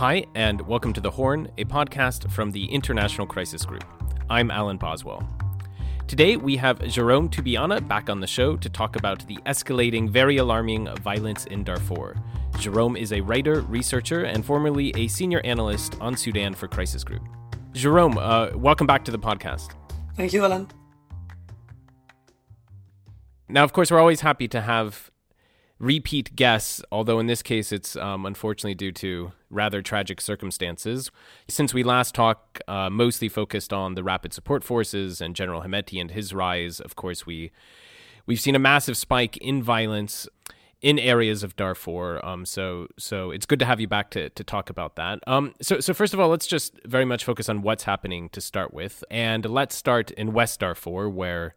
Hi, and welcome to The Horn, a podcast from the International Crisis Group. I'm Alan Boswell. Today, we have Jerome Tubiana back on the show to talk about the escalating, very alarming violence in Darfur. Jerome is a writer, researcher, and formerly a senior analyst on Sudan for Crisis Group. Jerome, uh, welcome back to the podcast. Thank you, Alan. Now, of course, we're always happy to have repeat guests, although in this case it's um, unfortunately due to rather tragic circumstances. Since we last talked, uh, mostly focused on the rapid support forces and General Hemeti and his rise, of course, we we've seen a massive spike in violence in areas of Darfur. Um, so so it's good to have you back to to talk about that. Um, so so first of all, let's just very much focus on what's happening to start with, and let's start in West Darfur, where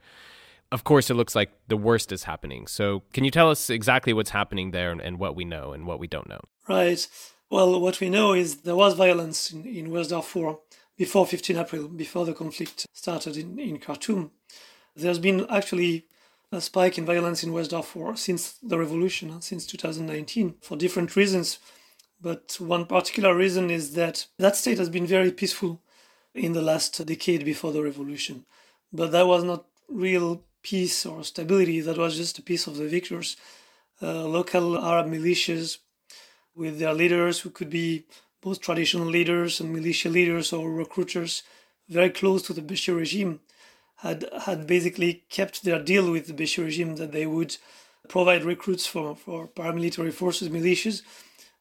of course, it looks like the worst is happening. So, can you tell us exactly what's happening there and, and, what we know and what we don't know? Right. Well, what we know is there was violence in, in West Darfur before 15 April, before the conflict started in, in Khartoum. There's been actually a spike in violence in West Darfur since the revolution, since 2019, for different reasons. But one particular reason is that that state has been very peaceful in the last decade before the revolution. But that was not real peace or stability. That was just a peace of the victors. Uh, local Arab militias with their leaders, who could be both traditional leaders and militia leaders or recruiters, very close to the Bashir regime, had had basically kept their deal with the Bashir regime that they would provide recruits for, for paramilitary forces, militias,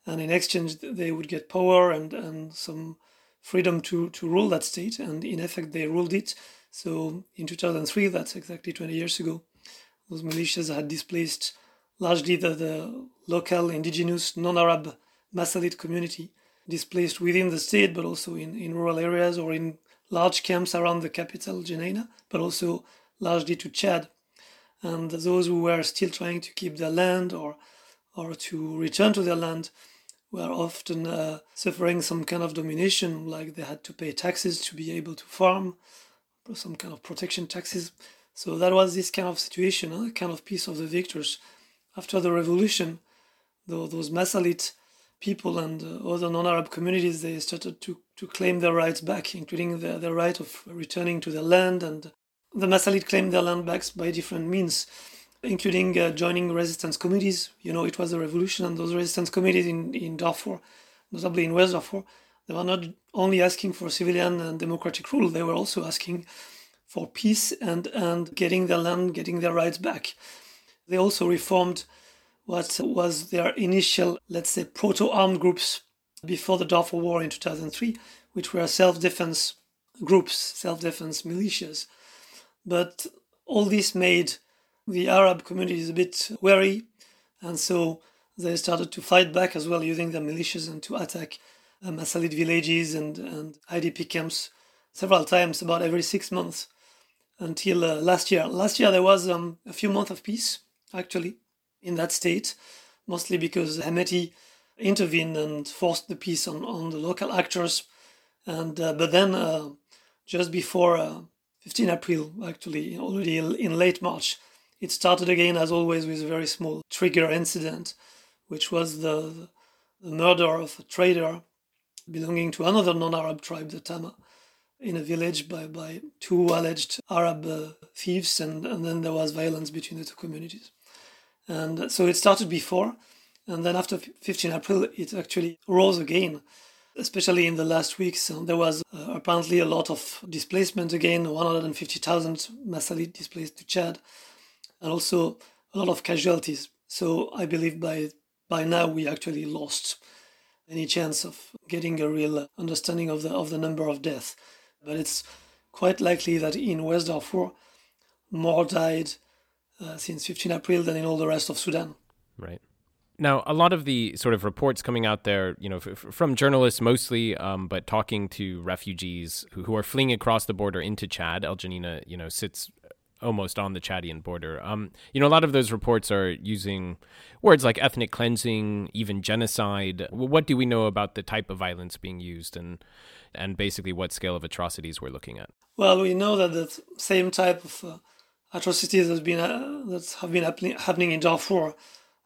and in exchange they would get power and, and some freedom to, to rule that state. And in effect, they ruled it so in 2003, that's exactly 20 years ago, those militias had displaced largely the, the local indigenous non-Arab Masalit community, displaced within the state, but also in, in rural areas or in large camps around the capital, Geneina, but also largely to Chad. And those who were still trying to keep their land or, or to return to their land were often uh, suffering some kind of domination, like they had to pay taxes to be able to farm, some kind of protection taxes. So that was this kind of situation, a kind of peace of the victors. After the revolution, those Masalit people and uh, other non-Arab communities, they started to, to claim their rights back, including the, the right of returning to their land. And the Masalit claimed their land back by different means, including uh, joining resistance committees. You know, it was a revolution, and those resistance committees in, in Darfur, notably in West Darfur, they were not only asking for civilian and democratic rule, they were also asking for peace and, and getting their land, getting their rights back. They also reformed what was their initial, let's say, proto armed groups before the Darfur War in 2003, which were self defense groups, self defense militias. But all this made the Arab communities a bit wary, and so they started to fight back as well using their militias and to attack um, villages and, and IDP camps several times, about every six months, until uh, last year. Last year there was um, a few months of peace, actually, in that state, mostly because Hemeti intervened and forced the peace on, on the local actors. And uh, but then, uh, just before uh, 15 April, actually, already in late March, it started again, as always, with a very small trigger incident, which was the, the murder of a trader belonging to another non-Arab tribe, the Tama, in a village by, by two alleged Arab uh, thieves, and, and then there was violence between the two communities. And so it started before, and then after 15 April, it actually rose again, especially in the last weeks. There was uh, apparently a lot of displacement again 150,000 Masalit displaced to Chad, and also a lot of casualties. So I believe by by now we actually lost any chance of getting a real understanding of the of the number of deaths. But it's quite likely that in West Darfur, more died uh, since 15 April than in all the rest of Sudan. Right. Now, a lot of the sort of reports coming out there, you know, f- from journalists mostly, um, but talking to refugees who, who are fleeing across the border into Chad. El Geneina, you know, sits almost on the Chadian border. Um, you know, a lot of those reports are using words like ethnic cleansing, even genocide. What do we know about the type of violence being used and and basically what scale of atrocities we're looking at? Well, we know that the same type of uh, atrocities has been uh, that have been happening happening in Darfur,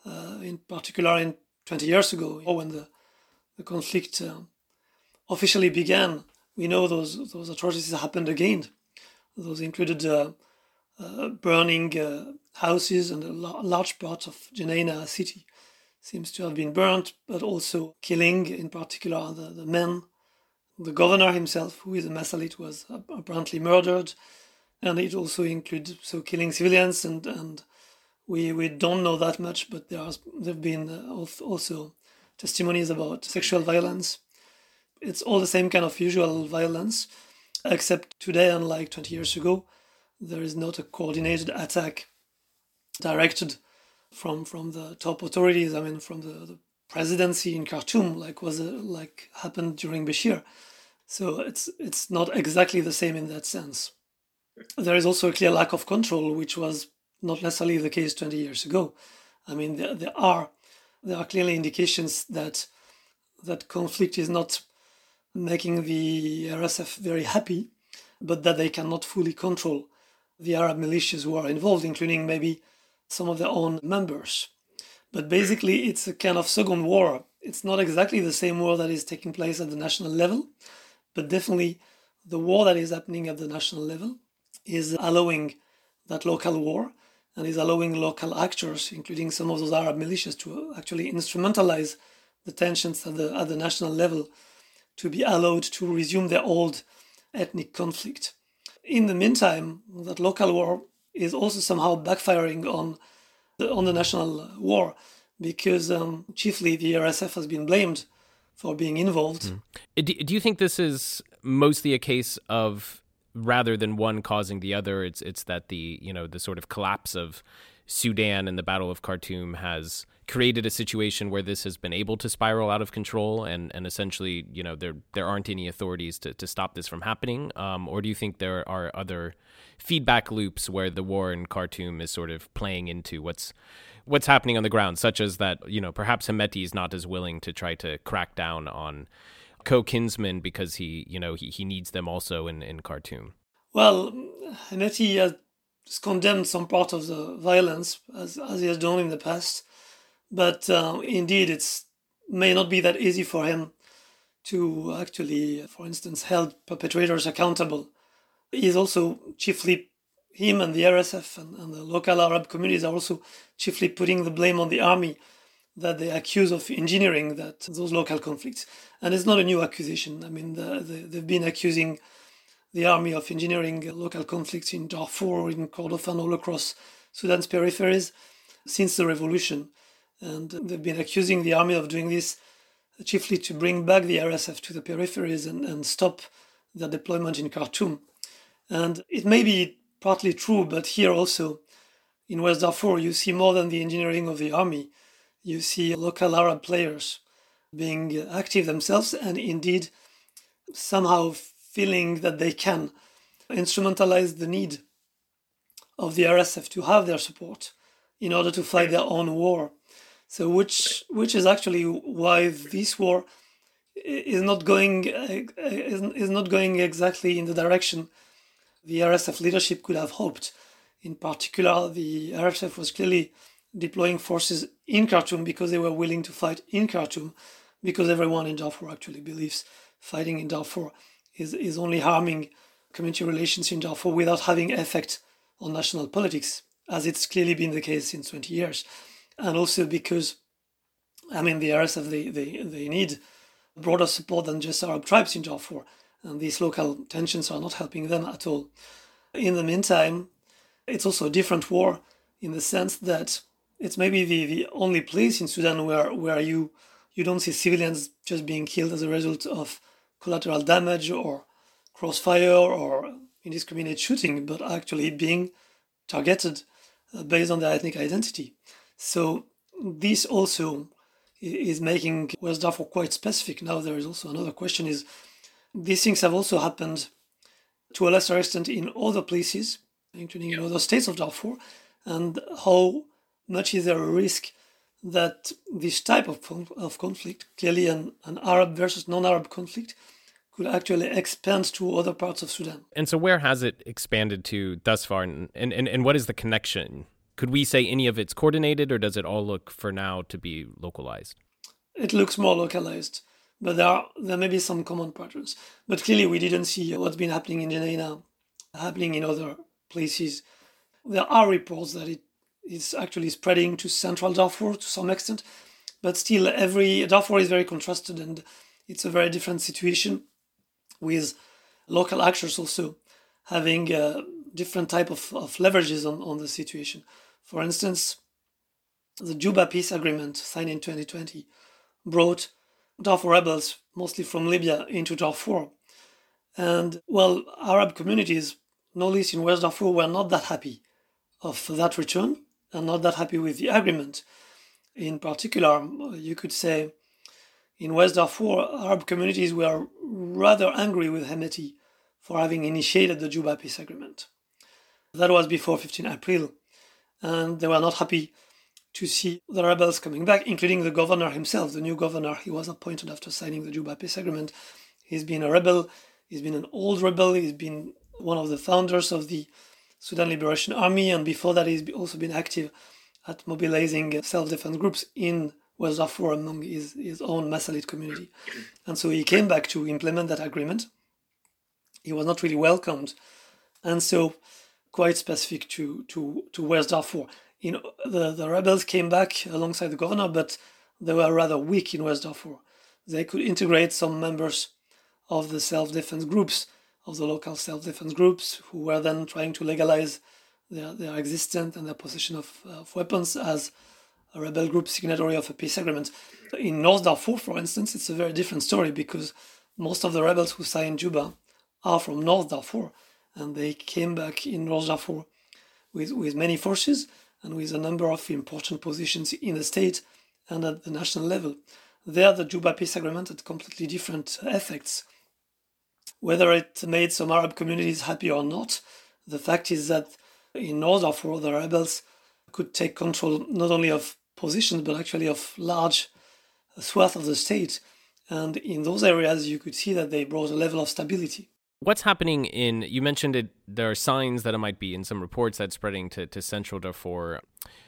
uh, in particular in 20 years ago, when the the conflict uh, officially began, we know those those atrocities happened again. Those included uh, uh, burning uh, houses and a la- large part of Geneina city seems to have been burnt, but also killing, in particular, the, the men. The governor himself, who is a Masalit, was apparently murdered, and it also includes so killing civilians and and we we don't know that much, but there has there've been uh, also testimonies about sexual violence. It's all the same kind of usual violence, except today, unlike 20 years ago, there is not a coordinated attack directed from from the top authorities. I mean, from the, the presidency in Khartoum, like was a, uh, like happened during Bashir. So it's it's not exactly the same in that sense. There is also a clear lack of control, which was not necessarily the case 20 years ago. I mean, there, there are there are clearly indications that that conflict is not making the RSF very happy, but that they cannot fully control the Arab militias who are involved, including maybe some of their own members. But basically, it's a kind of second war. It's not exactly the same war that is taking place at the national level, but definitely the war that is happening at the national level is allowing that local war and is allowing local actors, including some of those Arab militias, to actually instrumentalize the tensions at the, at the national level to be allowed to resume their old ethnic conflict. In the meantime, that local war is also somehow backfiring on the, on the national war because um, chiefly the RSF has been blamed for being involved. Mm. Do you think this is mostly a case of rather than one causing the other, it's it's that the you know the sort of collapse of Sudan and the Battle of Khartoum has created a situation where this has been able to spiral out of control and, and essentially, you know, there there aren't any authorities to, to stop this from happening? Um, or do you think there are other feedback loops where the war in Khartoum is sort of playing into what's what's happening on the ground, such as that, you know, perhaps Hemeti is not as willing to try to crack down on co-kinsmen because he, you know, he, he needs them also in, in Khartoum? Well, Hemeti has condemned some part of the violence as, as he has done in the past, but uh, indeed it's may not be that easy for him to actually, for instance, hold perpetrators accountable. He is also chiefly him and the RSF and, and the local Arab communities are also chiefly putting the blame on the army that they accuse of engineering that those local conflicts. And it's not a new accusation. I mean, the, the, they've been accusing the army of engineering local conflicts in Darfur, in Kordofan, all across Sudan's peripheries since the revolution. And they've been accusing the army of doing this chiefly to bring back the RSF to the peripheries and, and stop their deployment in Khartoum. And it may be partly true, but here also in West Darfur, you see more than the engineering of the army you see local Arab players being active themselves and indeed somehow feeling that they can instrumentalize the need of the RSF to have their support in order to fight their own war. So, which which is actually why this war is not going is not going exactly in the direction the RSF leadership could have hoped. In particular, the RSF was clearly deploying forces in Khartoum because they were willing to fight in Khartoum, because everyone in Darfur actually believes fighting in Darfur is, is only harming community relations in Darfur without having effect on national politics, as it's clearly been the case since 20 years. And also because, I mean, the RSF, they, they, they need broader support than just Arab tribes in Darfur, and these local tensions are not helping them at all. In the meantime, it's also a different war in the sense that it's maybe the, the only place in Sudan where, where you you don't see civilians just being killed as a result of collateral damage or crossfire or indiscriminate shooting, but actually being targeted uh, based on their ethnic identity. So this also is making West Darfur quite specific. Now there is also another question: is these things have also happened to a lesser extent in other places, including in other states of Darfur, and how much is there a risk that this type of, of conflict, clearly an, an Arab versus non Arab conflict, could actually expand to other parts of Sudan. And so, where has it expanded to thus far? And, and, and what is the connection? Could we say any of it's coordinated, or does it all look for now to be localized? It looks more localized. but there are there may be some common patterns. But clearly, we didn't see what's been happening in Geneina happening in other places. There are reports that it is actually spreading to central Darfur to some extent, but still, every Darfur is very contrasted, and it's a very different situation with local actors also having a different type of, of leverages on, on the situation. For instance, the Juba peace agreement signed in 2020 brought Darfur rebels, mostly from Libya, into Darfur. And well, Arab communities, no least in West Darfur, were not that happy of that return and not that happy with the agreement. In particular, you could say in West Darfur, Arab communities were rather angry with Hemeti for having initiated the Juba peace agreement. That was before 15 April, and they were not happy to see the rebels coming back, including the governor himself, the new governor. He was appointed after signing the Juba peace agreement. He's been a rebel, he's been an old rebel, he's been one of the founders of the Sudan Liberation Army, and before that, he's also been active at mobilizing self defense groups in West Darfur among his, his own Masalit community. And so he came back to implement that agreement. He was not really welcomed. And so, quite specific to, to, to West Darfur you know, the, the rebels came back alongside the governor, but they were rather weak in West Darfur. They could integrate some members of the self defense groups, of the local self defense groups, who were then trying to legalize their, their existence and their possession of, of weapons as a rebel group signatory of a peace agreement. In North Darfur, for instance, it's a very different story because most of the rebels who signed Juba are from North Darfur and they came back in North Darfur with, with many forces and with a number of important positions in the state and at the national level. There, the Juba peace agreement had completely different effects. Whether it made some Arab communities happy or not, the fact is that in order for the rebels could take control not only of positions but actually of large swath of the state. And in those areas, you could see that they brought a level of stability. What's happening in, you mentioned it, there are signs that it might be in some reports that's spreading to, to central Darfur.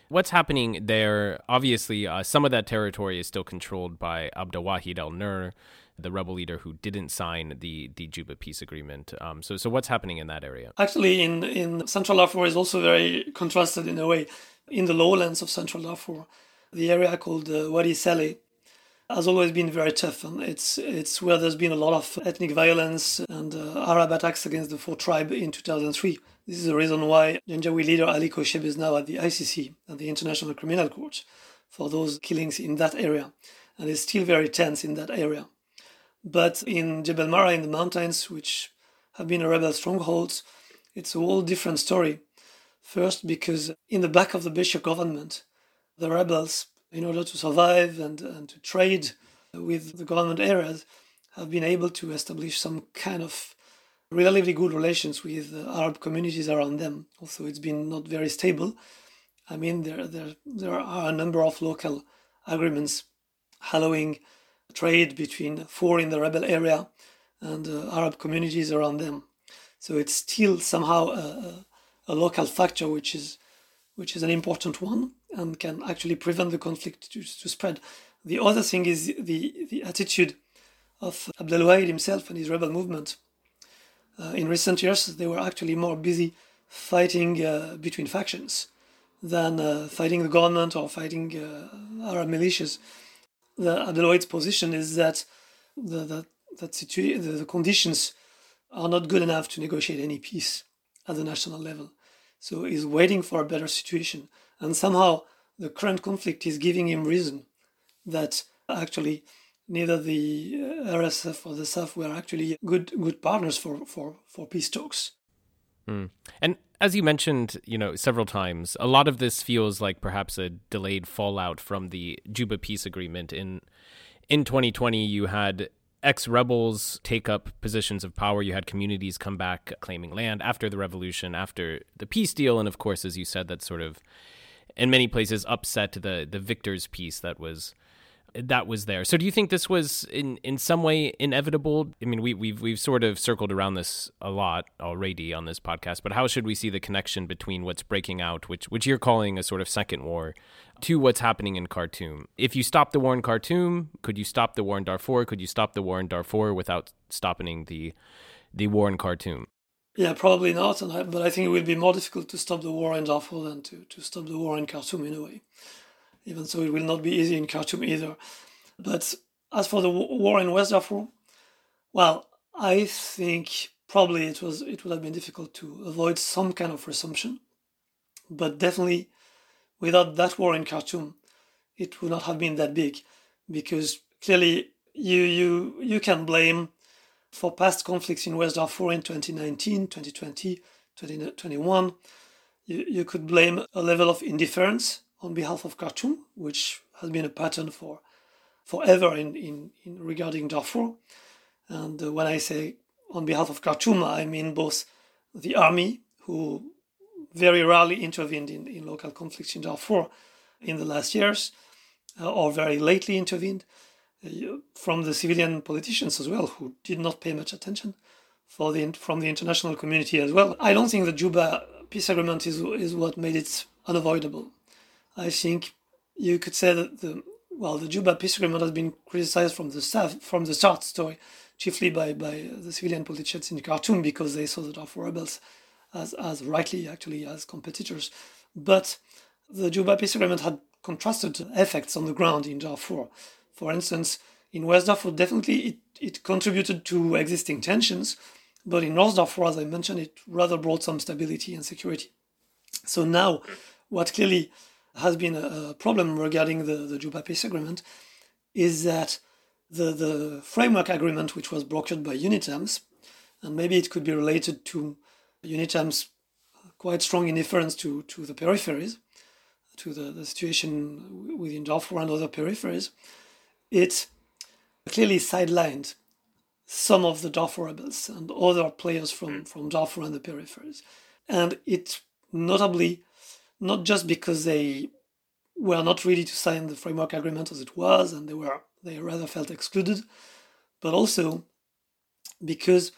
What's happening there? Obviously, uh, some of that territory is still controlled by Abdelwahid al Nur, the rebel leader who didn't sign the, the Juba peace agreement. Um, so, so what's happening in that area? Actually, in, in central Darfur is also very contrasted in a way. In the lowlands of central Darfur, the area called uh, Wadi Saleh has always been very tough, and it's it's where there's been a lot of ethnic violence and uh, Arab attacks against the Fur Tribe in 2003. This is the reason why Janjaweed leader Ali Kushayb is now at the ICC, at the International Criminal Court, for those killings in that area, and it's still very tense in that area. But in Jebel Marra in the mountains, which have been a rebel stronghold, it's a whole different story. First, because in the back of the Bashir government, the rebels in order to survive and, and to trade with the government areas, have been able to establish some kind of relatively good relations with Arab communities around them. Also, it's been not very stable. I mean, there, there, there are a number of local agreements allowing trade between Fur in the rebel area and uh, Arab communities around them. So it's still somehow a, a, local factor which is which is an important one and can actually prevent the conflict to, to spread. The other thing is the, the attitude of Abdelwahid himself and his rebel movement. Uh, in recent years, they were actually more busy fighting uh, between factions than uh, fighting the government or fighting uh, Arab militias. The Abdelwahid's position is that the, the that situa- the, the conditions are not good enough to negotiate any peace at the national level. So he's waiting for a better situation. And somehow the current conflict is giving him reason that actually neither the uh, RSF or the SAF were actually good good partners for, for, for peace talks. Mm. And as you mentioned, you know, several times, a lot of this feels like perhaps a delayed fallout from the Juba peace agreement. In in 2020, you had ex rebels take up positions of power. You had communities come back claiming land after the revolution, after the peace deal. And of course, as you said, that sort of, in many places, upset the, the victor's peace that was that was there. So do you think this was in in some way inevitable? I mean, we we've we've sort of circled around this a lot already on this podcast, but how should we see the connection between what's breaking out, which which you're calling a sort of second war, to what's happening in Khartoum? If you stop the war in Khartoum, could you stop the war in Darfur? Could you stop the war in Darfur without stopping the the war in Khartoum? Yeah, probably not. I, but I think it will be more difficult to stop the war in Darfur than to, to stop the war in Khartoum in a way. Even so, it will not be easy in Khartoum either. But as for the war in West Darfur, well, I think probably it was it would have been difficult to avoid some kind of resumption. But definitely, without that war in Khartoum, it would not have been that big, because clearly you you you can blame for past conflicts in West Darfur in 2019, 2020, 2021. You, you could blame a level of indifference on behalf of Khartoum, which has been a pattern for forever in, in, in regarding Darfur. And uh, when I say on behalf of Khartoum, I mean both the army, who very rarely intervened in, in local conflicts in Darfur in the last years, uh, or very lately intervened, uh, from the civilian politicians as well, who did not pay much attention, for the from the international community as well. I don't think the Juba peace agreement is is what made it unavoidable. I think you could say that the well, the Juba peace agreement has been criticized from the staff from the start, story, chiefly by, by the civilian politicians in Khartoum because they saw the Darfur rebels as, as rightly actually as competitors. But the Juba peace agreement had contrasted effects on the ground in Darfur. For instance, in West Darfur, definitely it, it contributed to existing tensions, but in North Darfur, as I mentioned, it rather brought some stability and security. So now, what clearly has been a, problem regarding the, the Juba Peace Agreement is that the, the framework agreement, which was brokered by UNITAMS, and maybe it could be related to UNITAM's quite strong indifference to, to the peripheries, to the, the situation within Darfur and other peripheries, it clearly sidelined some of the Darfur rebels and other players from, from Darfur and the peripheries. And it notably not just because they were not ready to sign the framework agreement as it was and they were they rather felt excluded, but also because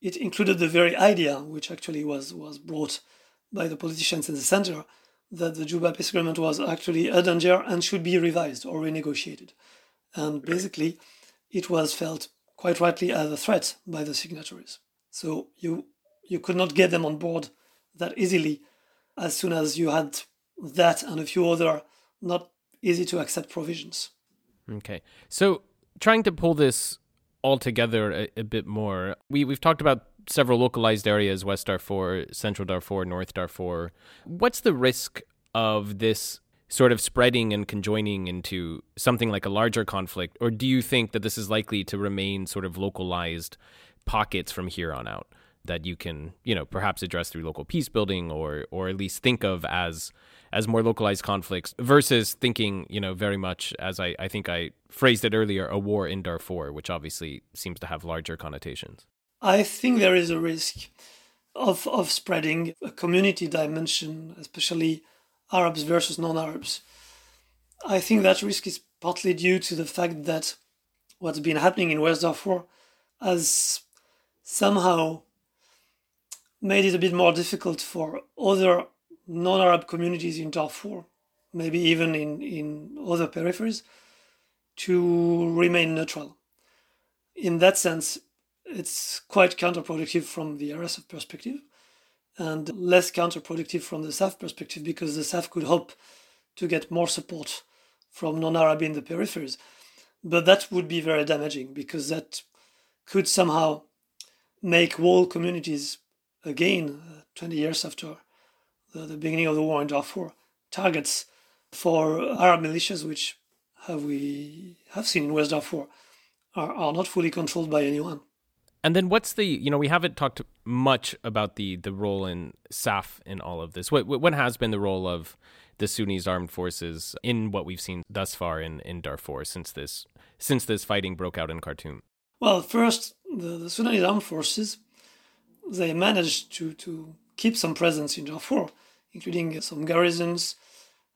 it included the very idea, which actually was, was brought by the politicians in the center, that the Juba peace agreement was actually a danger and should be revised or renegotiated. And basically, it was felt quite rightly as a threat by the signatories. So you you could not get them on board that easily as soon as you had that and a few other not easy to accept provisions. Okay. So trying to pull this all together a, a, bit more, we, we've talked about several localized areas West Darfur, Central Darfur, North Darfur. What's the risk of this sort of spreading and conjoining into something like a larger conflict? Or do you think that this is likely to remain sort of localized pockets from here on out? That you can, you know, perhaps address through local peace building or or at least think of as as more localized conflicts versus thinking, you know, very much as I, I think I phrased it earlier, a war in Darfur, which obviously seems to have larger connotations. I think there is a risk of of spreading a community dimension, especially Arabs versus non-Arabs. I think that risk is partly due to the fact that what's been happening in West Darfur has somehow made it a bit more difficult for other non-Arab communities in Darfur, maybe even in, in other peripheries, to remain neutral. In that sense, it's quite counterproductive from the RSF perspective and less counterproductive from the SAF perspective because the SAF could hope to get more support from non-Arab in the peripheries. But that would be very damaging because that could somehow make whole communities again, uh, 20 years after the, the, beginning of the war in Darfur, targets for Arab militias, which have we have seen in West Darfur, are, are not fully controlled by anyone. And then what's the you know we haven't talked much about the the role in SAF in all of this. What what has been the role of the Sudanese armed forces in what we've seen thus far in in Darfur since this since this fighting broke out in Khartoum? Well, first the, the Sudanese armed forces they managed to, to keep some presence in Darfur, including some garrisons,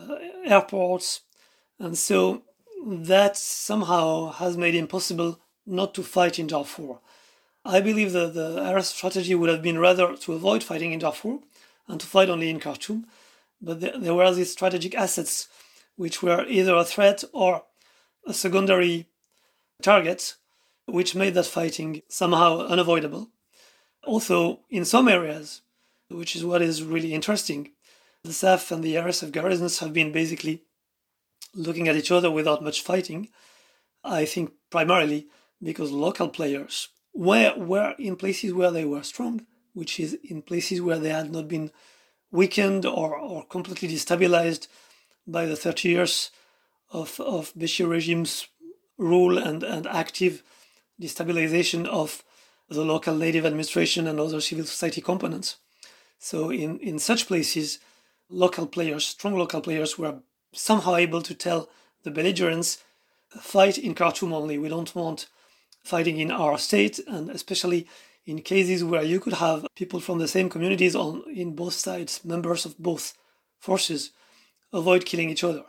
uh, airports, and so that somehow has made it impossible not to fight in Darfur. I believe that the RS strategy would have been rather to avoid fighting in Darfur and to fight only in Khartoum. But there, there were these strategic assets which were either a threat or a secondary target, which made that fighting somehow unavoidable. Also, in some areas, which is what is really interesting, the SAF and the RSF garrisons have been basically looking at each other without much fighting. I think primarily because local players were, were in places where they were strong, which is in places where they had not been weakened or, or completely destabilized by the 30 years of, of Bashir regime's rule and, and active destabilization of the local native administration and other civil society components. So in, in such places, local players, strong local players, were somehow able to tell the belligerents, fight in Khartoum only. We don't want fighting in our state, and especially in cases where you could have people from the same communities on in both sides, members of both forces, avoid killing each other.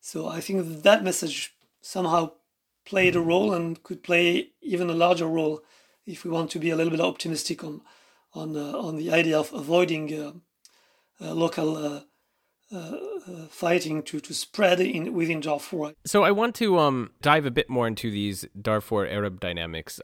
So I think that, that message somehow played a role and could play even a larger role if we want to be a little bit optimistic on on uh, on the idea of avoiding uh, uh, local uh, fighting to, to spread in within Darfur. So I want to um, dive a bit more into these Darfur Arab dynamics.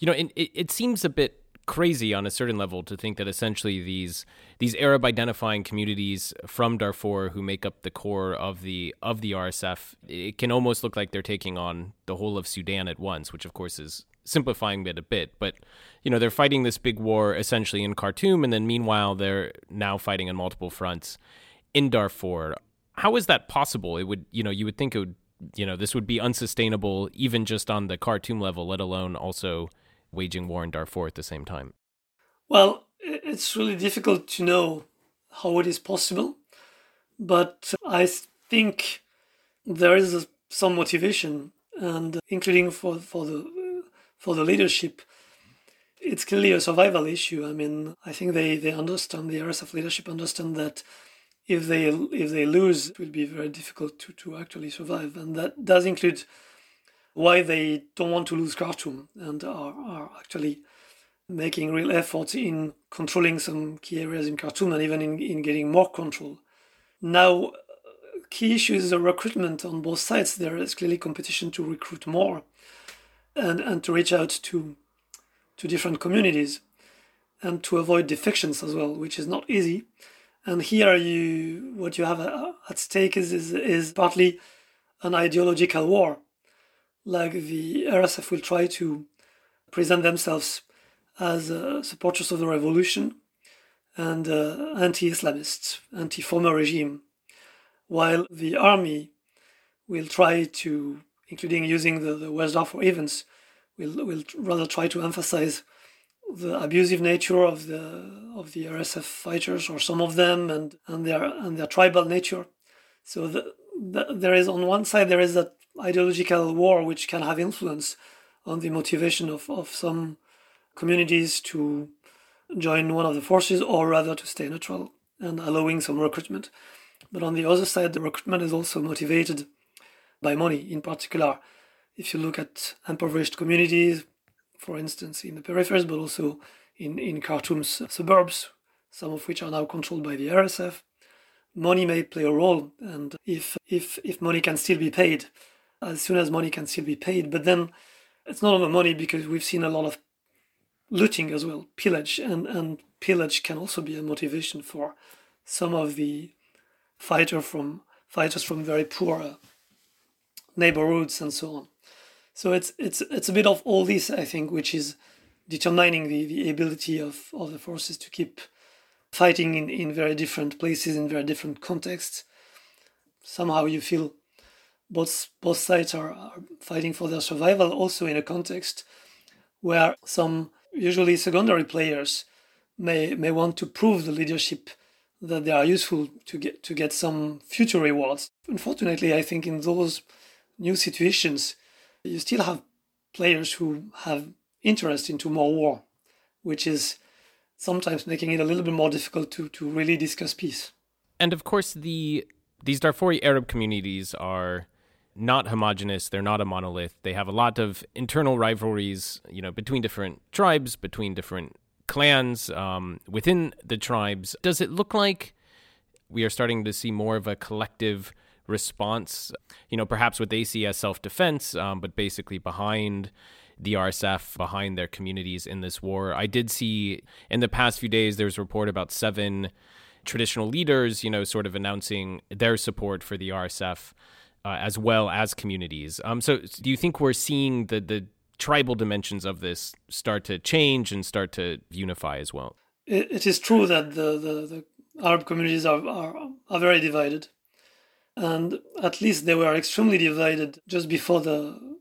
You know, it, it seems a bit crazy on a certain level to think that essentially these these Arab identifying communities from Darfur who make up the core of the of the RSF it can almost look like they're taking on the whole of Sudan at once which of course is simplifying it a bit but you know they're fighting this big war essentially in Khartoum and then meanwhile they're now fighting on multiple fronts in Darfur. How is that possible? It would, you know, you would think it would, you know, this would be unsustainable even just on the Khartoum level, let alone also waging war in Darfur at the same time. Well, it's really difficult to know how it is possible, but I think there is some motivation, and including for for the for the leadership, it's clearly a survival issue. I mean, I think they they understand the RSF leadership understand that if they if they lose, it will be very difficult to, to actually survive. And that does include why they don't want to lose Khartoum and are, are actually making real efforts in controlling some key areas in Khartoum and even in, in getting more control. Now, key issue is the recruitment on both sides. There is clearly competition to recruit more and, and to reach out to to different communities and to avoid defections as well, which is not easy. And here, you what you have at stake is, is, is partly an ideological war. Like the RSF will try to present themselves as uh, supporters of the revolution and uh, anti-Islamists, anti-former regime, while the army will try to, including using the, the West Darfur events, we will will rather try to emphasize the abusive nature of the of the RSF fighters or some of them and and their and their tribal nature. So the, the, there is on one side there is that ideological war which can have influence on the motivation of, of some communities to join one of the forces or rather to stay neutral and allowing some recruitment. But on the other side, the recruitment is also motivated by money. In particular, if you look at impoverished communities, for instance, in the peripheries, but also in, in Khartoum's suburbs, some of which are now controlled by the RSF. Money may play a role, and if, if, if money can still be paid, as soon as money can still be paid, but then it's not only money because we've seen a lot of looting as well, pillage, and, and pillage can also be a motivation for some of the fighter from fighters from very poor neighborhoods and so on. So it's it's it's a bit of all this, I think, which is determining the, the ability of, of the forces to keep fighting in, in very different places, in very different contexts. Somehow you feel both both sides are, are fighting for their survival also in a context where some usually secondary players may may want to prove the leadership that they are useful to get to get some future rewards. Unfortunately, I think in those new situations you still have players who have interest into more war, which is sometimes making it a little bit more difficult to, to really discuss peace. And of course, the these Darfuri Arab communities are not homogenous. They're not a monolith. They have a lot of internal rivalries, you know, between different tribes, between different clans um, within the tribes. Does it look like we are starting to see more of a collective response? You know, perhaps what they see as self defense, um, but basically behind the RSF behind their communities in this war. I did see in the past few days there was a report about seven traditional leaders, you know, sort of announcing their support for the RSF uh, as well as communities. Um, so, do you think we're seeing the the tribal dimensions of this start to change and start to unify as well? it, is true that the, the, the Arab communities are, are are very divided, and at least they were extremely divided just before the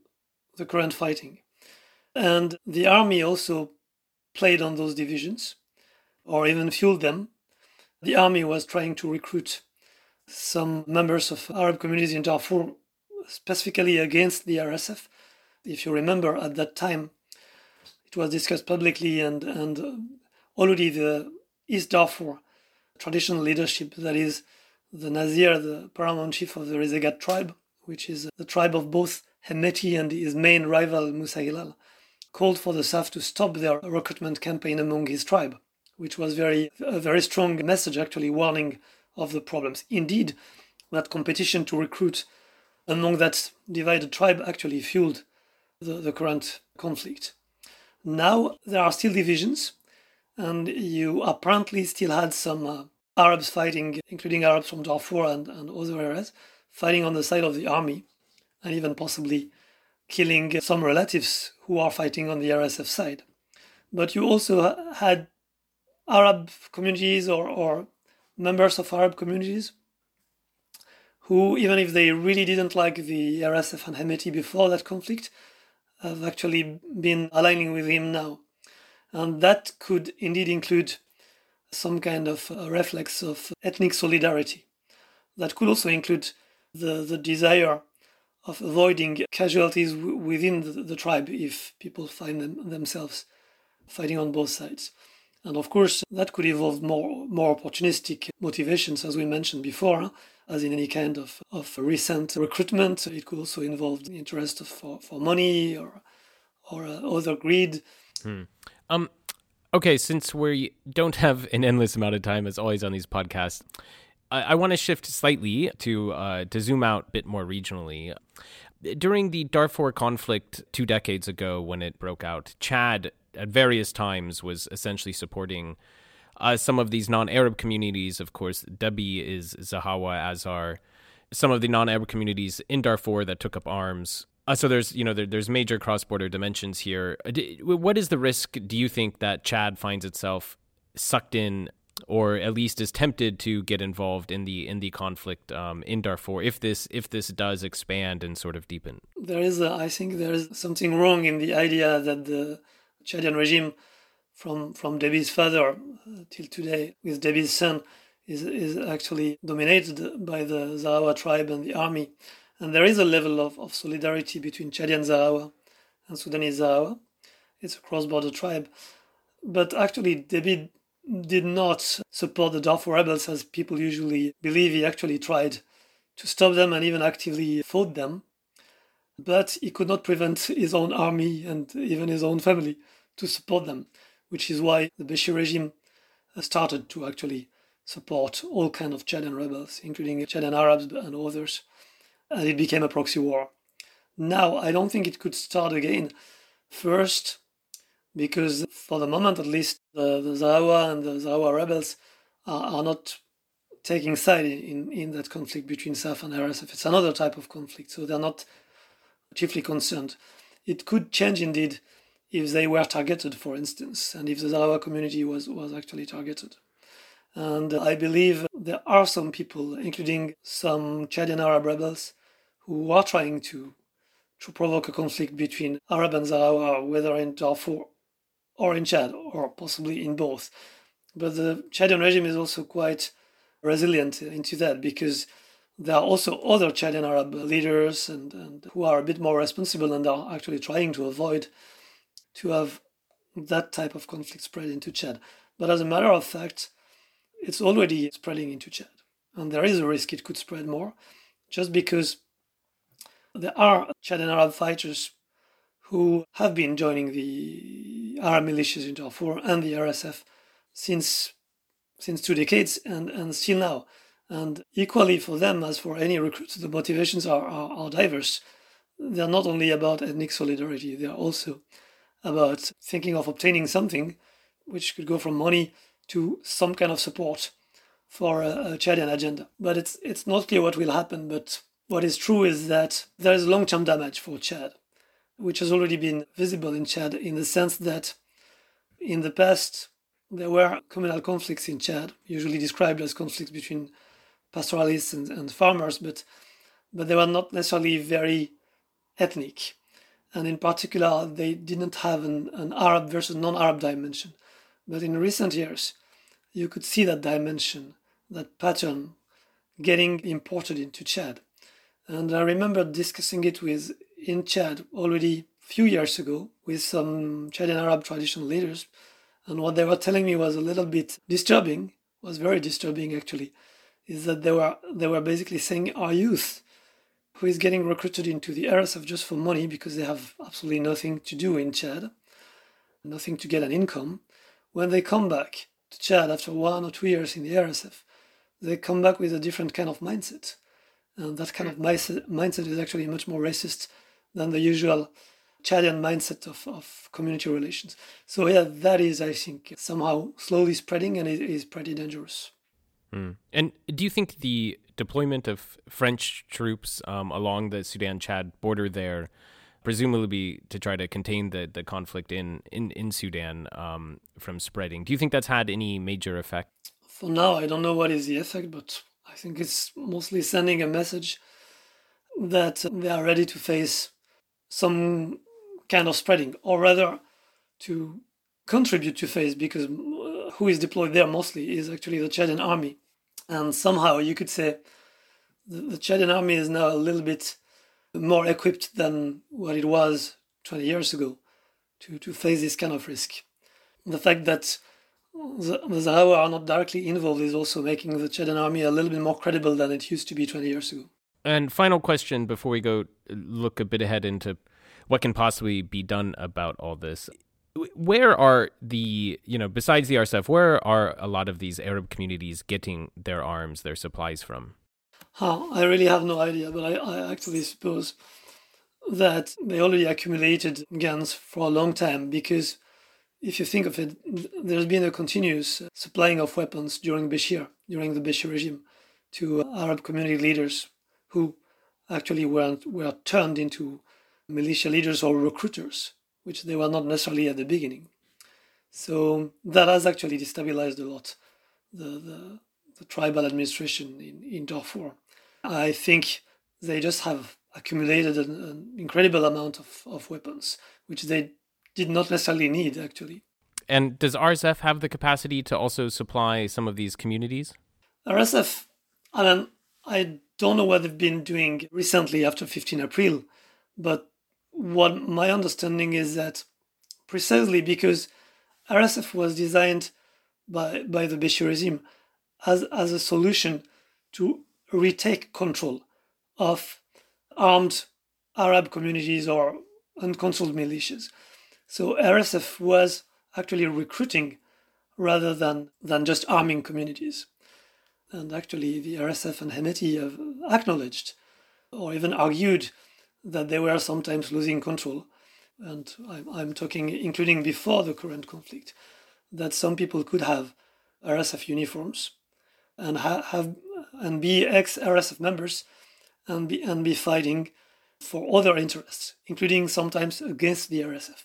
the current fighting. And the army also played on those divisions or even fueled them. The army was trying to recruit some members of Arab communities in Darfur, specifically against the RSF. If you remember, at that time, it was discussed publicly, and, and already the East Darfur traditional leadership, that is the Nazir, the paramount chief of the Rizeigat tribe, which is the tribe of both Hemeti and his main rival Musa Hilal, called for the SAF to stop their recruitment campaign among his tribe, which was very a very strong message actually warning of the problems. Indeed, that competition to recruit among that divided tribe actually fueled the, the current conflict. Now there are still divisions, and you apparently still had some uh, Arabs fighting, including Arabs from Darfur and, and other areas, fighting on the side of the army, and even possibly killing some relatives who are fighting on the RSF side. But you also had Arab communities or, or members of Arab communities who, even if they really didn't like the RSF and Hemeti before that conflict, have actually been aligning with him now. And that could indeed include some kind of reflex of ethnic solidarity. That could also include the, the desire of avoiding casualties w- within the, the, tribe if people find them, themselves fighting on both sides. And of course, that could involve more, more opportunistic motivations, as we mentioned before, as in any kind of, of recent recruitment. It could also involve the interest for, for money or, or uh, other greed. Hmm. Um, okay, since we don't have an endless amount of time, as always on these podcasts, I, I want to shift slightly to uh, to zoom out a bit more regionally. During the Darfur conflict two decades ago, when it broke out, Chad at various times was essentially supporting uh, some of these non-Arab communities. Of course, Déby is Zaghawa, as are some of the non-Arab communities in Darfur that took up arms. Uh, so there's you know there, there's major cross-border dimensions here. Uh, what is the risk? Do you think that Chad finds itself sucked in or at least is tempted to get involved in the in the conflict um, in Darfur if this if this does expand and sort of deepen. There is, a, I think, there is something wrong in the idea that the Chadian regime, from from Déby's father uh, till today, with Déby's son, is is actually dominated by the Zaghawa tribe and the army, and there is a level of, of solidarity between Chadian Zaghawa and Sudanese Zaghawa. It's a cross-border tribe, but actually Déby did not support the Darfur rebels as people usually believe. He actually tried to stop them and even actively fought them. But he could not prevent his own army and even his own family to support them, which is why the Bashir regime started to actually support all kind of Chadian rebels, including Chadian Arabs and others, and it became a proxy war. Now, I don't think it could start again. First, because for the moment at least, the, the and the Zaghawa rebels are, are not taking side in, in that conflict between SAF and RSF. It's another type of conflict, so they're not chiefly concerned. It could change indeed if they were targeted, for instance, and if the Zaghawa community was, was actually targeted. And I believe there are some people, including some Chadian Arab rebels, who are trying to to provoke a conflict between Arab and Zaghawa, whether in Darfur or in Chad, or possibly in both. But the Chadian regime is also quite resilient into that because there are also other Chadian Arab leaders and, and who are a bit more responsible and are actually trying to avoid to have that type of conflict spread into Chad. But as a matter of fact, it's already spreading into Chad. And there is a risk it could spread more just because there are Chadian Arab fighters who have been joining the Arab militias in Darfur and the RSF since since two decades and, and still now. And equally for them as for any recruits, the motivations are, are, are diverse. They're not only about ethnic solidarity, they're also about thinking of obtaining something which could go from money to some kind of support for a, a Chadian agenda. But it's it's not clear what will happen. But what is true is that there is long-term damage for Chad, which has already been visible in Chad in the sense that in the past there were communal conflicts in Chad, usually described as conflicts between pastoralists and, and farmers, but but they were not necessarily very ethnic. And in particular, they didn't have an, an Arab versus non Arab dimension. But in recent years, you could see that dimension, that pattern getting imported into Chad. And I remember discussing it with in Chad already a few years ago with some Chadian Arab traditional leaders. And what they were telling me was a little bit disturbing, was very disturbing actually, is that they were they were basically saying our youth who is getting recruited into the RSF just for money because they have absolutely nothing to do in Chad, nothing to get an income. When they come back to Chad after one or two years in the RSF, they come back with a different kind of mindset. And that kind of mindset is actually much more racist than the usual Chadian mindset of, of community relations. So, yeah, that is, I think, somehow slowly spreading and it is pretty dangerous. Mm. And do you think the deployment of French troops um, along the Sudan Chad border there, presumably to try to contain the, the conflict in, in, in Sudan um, from spreading, do you think that's had any major effect? For now, I don't know what is the effect, but I think it's mostly sending a message that they are ready to face some kind of spreading, or rather to contribute to face, because uh, who is deployed there mostly is actually the Chadian army and somehow you could say the, the Chadian army is now a little bit more equipped than what it was 20 years ago to, to face this kind of risk. The fact that the, the Zaghawa are not directly involved is also making the Chadian army a little bit more credible than it used to be 20 years ago. And final question before we go look a bit ahead into what can possibly be done about all this where are the you know besides the RSF, where are a lot of these Arab communities getting their arms, their supplies from? Huh, I really have no idea, but I, I actually suppose that they already accumulated guns for a long time because if you think of it, there's been a continuous supplying of weapons during Bashir, during the Bashir regime, to Arab community leaders who actually were, were turned into militia leaders or recruiters which they were not necessarily at the beginning. So that has actually destabilized a lot the, the, the tribal administration in, in Darfur. I think they just have accumulated an, an incredible amount of, of weapons, which they did not necessarily need, actually. And does RSF have the capacity to also supply some of these communities? RSF, I don't know what they've been doing recently after 15 April, but what my understanding is that precisely because RSF was designed by, by the Bashir regime as, as a solution to retake control of armed Arab communities or uncontrolled militias. So RSF was actually recruiting rather than, than just arming communities. And actually, the RSF and Hemeti have acknowledged or even argued that they were sometimes losing control. And I'm, I'm talking, including before the current conflict, that some people could have RSF uniforms and ha- have and be ex RSF members and be and be fighting for other interests, including sometimes against the RSF.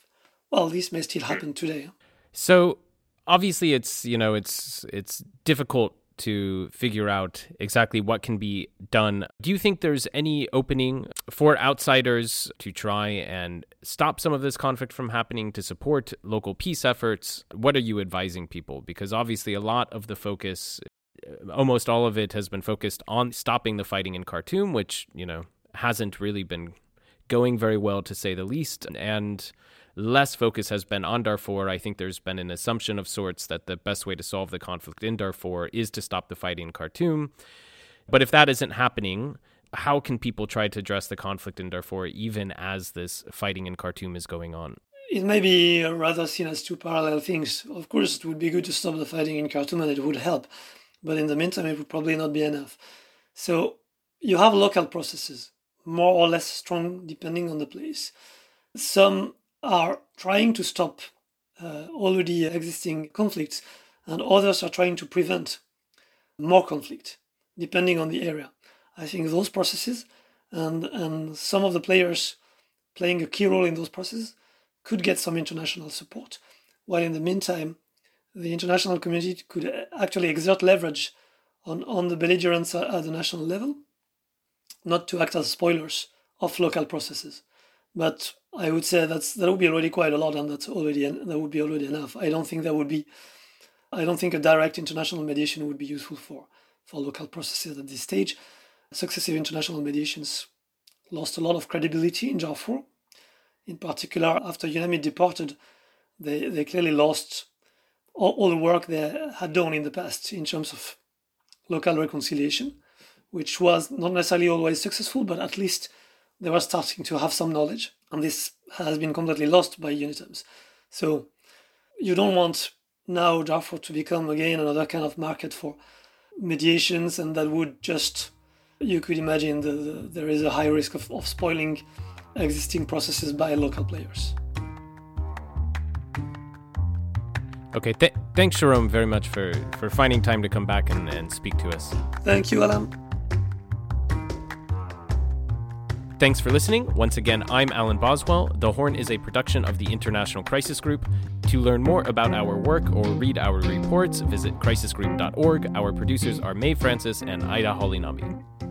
Well, this may still happen today. So obviously, it's you know it's it's difficult to figure out exactly what can be done. Do you think there's any opening for outsiders to try and stop some of this conflict from happening, to support local peace efforts? What are you advising people? Because obviously, a lot of the focus, almost all of it, has been focused on stopping the fighting in Khartoum, which, you know, hasn't really been going very well to say the least. And less focus has been on Darfur. I think there's been an assumption of sorts that the best way to solve the conflict in Darfur is to stop the fighting in Khartoum. But if that isn't happening, how can people try to address the conflict in Darfur even as this fighting in Khartoum is going on? It may be rather seen as two parallel things. Of course, it would be good to stop the fighting in Khartoum and it would help, but in the meantime, it would probably not be enough. So you have local processes, more or less strong depending on the place. Some are trying to stop uh, already existing conflicts, and others are trying to prevent more conflict, depending on the area. I think those processes and and some of the players playing a key role in those processes could get some international support. While in the meantime, the international community could uh, actually exert leverage on, on the belligerents at the national level, not to act as spoilers of local processes. But I would say that's that would be already quite a lot, and that's already that would be already enough. I don't think that would be, I don't think a direct international mediation would be useful for for local processes at this stage. Successive international mediations lost a lot of credibility in Darfur. In particular, after UNAMID departed, they, they clearly lost all, all the work they had done in the past in terms of local reconciliation, which was not necessarily always successful, but at least they were starting to have some knowledge, and this has been completely lost by UNITAMS. So you don't want now Darfur to become again another kind of market for mediations, and that would just you could imagine the, the, there is a high risk of, of spoiling existing processes by local players. Okay, th- thanks, Jerome, very much for, for finding time to come back and, and speak to us. Thank you, Alan. Thanks for listening. Once again, I'm Alan Boswell. The Horn is a production of the International Crisis Group. To learn more about our work or read our reports, visit crisisgroup.org. Our producers are Mae Francis and Ida Holinami.